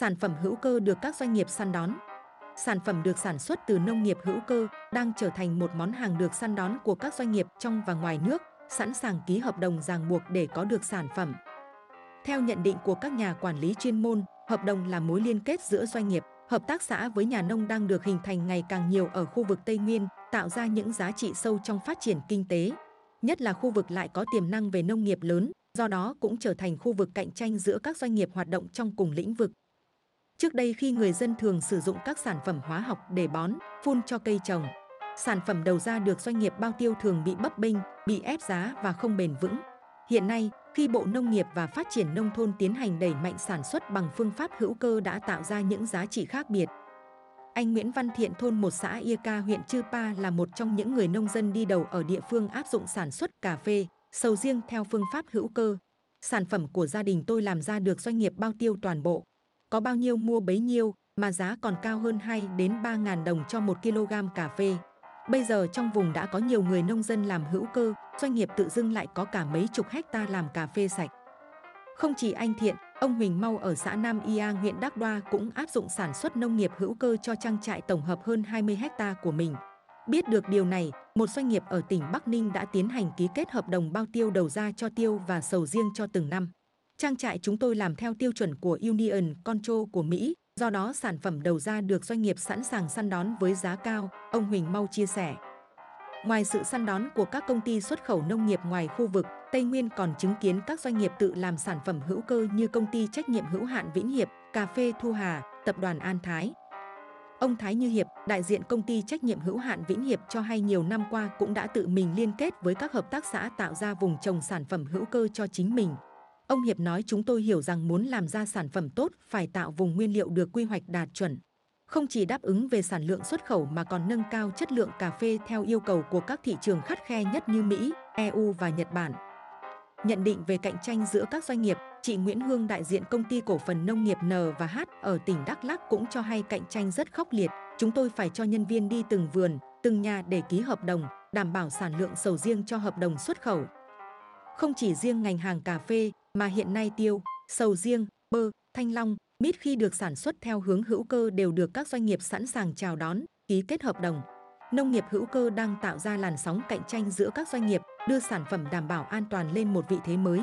Sản phẩm hữu cơ được các doanh nghiệp săn đón. Sản phẩm được sản xuất từ nông nghiệp hữu cơ đang trở thành một món hàng được săn đón của các doanh nghiệp trong và ngoài nước, sẵn sàng ký hợp đồng ràng buộc để có được sản phẩm. Theo nhận định của các nhà quản lý chuyên môn, hợp đồng là mối liên kết giữa doanh nghiệp, hợp tác xã với nhà nông đang được hình thành ngày càng nhiều ở khu vực Tây Nguyên, tạo ra những giá trị sâu trong phát triển kinh tế. Nhất là khu vực lại có tiềm năng về nông nghiệp lớn, do đó cũng trở thành khu vực cạnh tranh giữa các doanh nghiệp hoạt động trong cùng lĩnh vực. Trước đây khi người dân thường sử dụng các sản phẩm hóa học để bón, phun cho cây trồng, sản phẩm đầu ra được doanh nghiệp bao tiêu thường bị bấp bênh, bị ép giá và không bền vững. Hiện nay, khi Bộ Nông nghiệp và Phát triển Nông thôn tiến hành đẩy mạnh sản xuất bằng phương pháp hữu cơ đã tạo ra những giá trị khác biệt. Anh Nguyễn Văn Thiện thôn một xã Ia Ca huyện Chư Pa là một trong những người nông dân đi đầu ở địa phương áp dụng sản xuất cà phê, sầu riêng theo phương pháp hữu cơ. Sản phẩm của gia đình tôi làm ra được doanh nghiệp bao tiêu toàn bộ. Có bao nhiêu mua bấy nhiêu, mà giá còn cao hơn 2 đến 3 ngàn đồng cho 1 kg cà phê. Bây giờ trong vùng đã có nhiều người nông dân làm hữu cơ, doanh nghiệp tự dưng lại có cả mấy chục hecta làm cà phê sạch. Không chỉ anh Thiện, ông Huỳnh Mau ở xã Nam Ia, huyện Đắc Đoa cũng áp dụng sản xuất nông nghiệp hữu cơ cho trang trại tổng hợp hơn 20 hecta của mình. Biết được điều này, một doanh nghiệp ở tỉnh Bắc Ninh đã tiến hành ký kết hợp đồng bao tiêu đầu ra cho tiêu và sầu riêng cho từng năm. Trang trại chúng tôi làm theo tiêu chuẩn của Union Control của Mỹ, do đó sản phẩm đầu ra được doanh nghiệp sẵn sàng săn đón với giá cao, ông Huỳnh Mau chia sẻ. Ngoài sự săn đón của các công ty xuất khẩu nông nghiệp ngoài khu vực, Tây Nguyên còn chứng kiến các doanh nghiệp tự làm sản phẩm hữu cơ như công ty trách nhiệm hữu hạn Vĩnh Hiệp, Cà phê Thu Hà, Tập đoàn An Thái. Ông Thái Như Hiệp, đại diện công ty trách nhiệm hữu hạn Vĩnh Hiệp cho hay nhiều năm qua cũng đã tự mình liên kết với các hợp tác xã tạo ra vùng trồng sản phẩm hữu cơ cho chính mình. Ông Hiệp nói chúng tôi hiểu rằng muốn làm ra sản phẩm tốt phải tạo vùng nguyên liệu được quy hoạch đạt chuẩn. Không chỉ đáp ứng về sản lượng xuất khẩu mà còn nâng cao chất lượng cà phê theo yêu cầu của các thị trường khắt khe nhất như Mỹ, EU và Nhật Bản. Nhận định về cạnh tranh giữa các doanh nghiệp, chị Nguyễn Hương đại diện công ty cổ phần nông nghiệp N và H ở tỉnh Đắk Lắk cũng cho hay cạnh tranh rất khốc liệt. Chúng tôi phải cho nhân viên đi từng vườn, từng nhà để ký hợp đồng, đảm bảo sản lượng sầu riêng cho hợp đồng xuất khẩu. Không chỉ riêng ngành hàng cà phê, mà hiện nay tiêu, sầu riêng, bơ, thanh long, mít khi được sản xuất theo hướng hữu cơ đều được các doanh nghiệp sẵn sàng chào đón, ký kết hợp đồng. Nông nghiệp hữu cơ đang tạo ra làn sóng cạnh tranh giữa các doanh nghiệp, đưa sản phẩm đảm bảo an toàn lên một vị thế mới.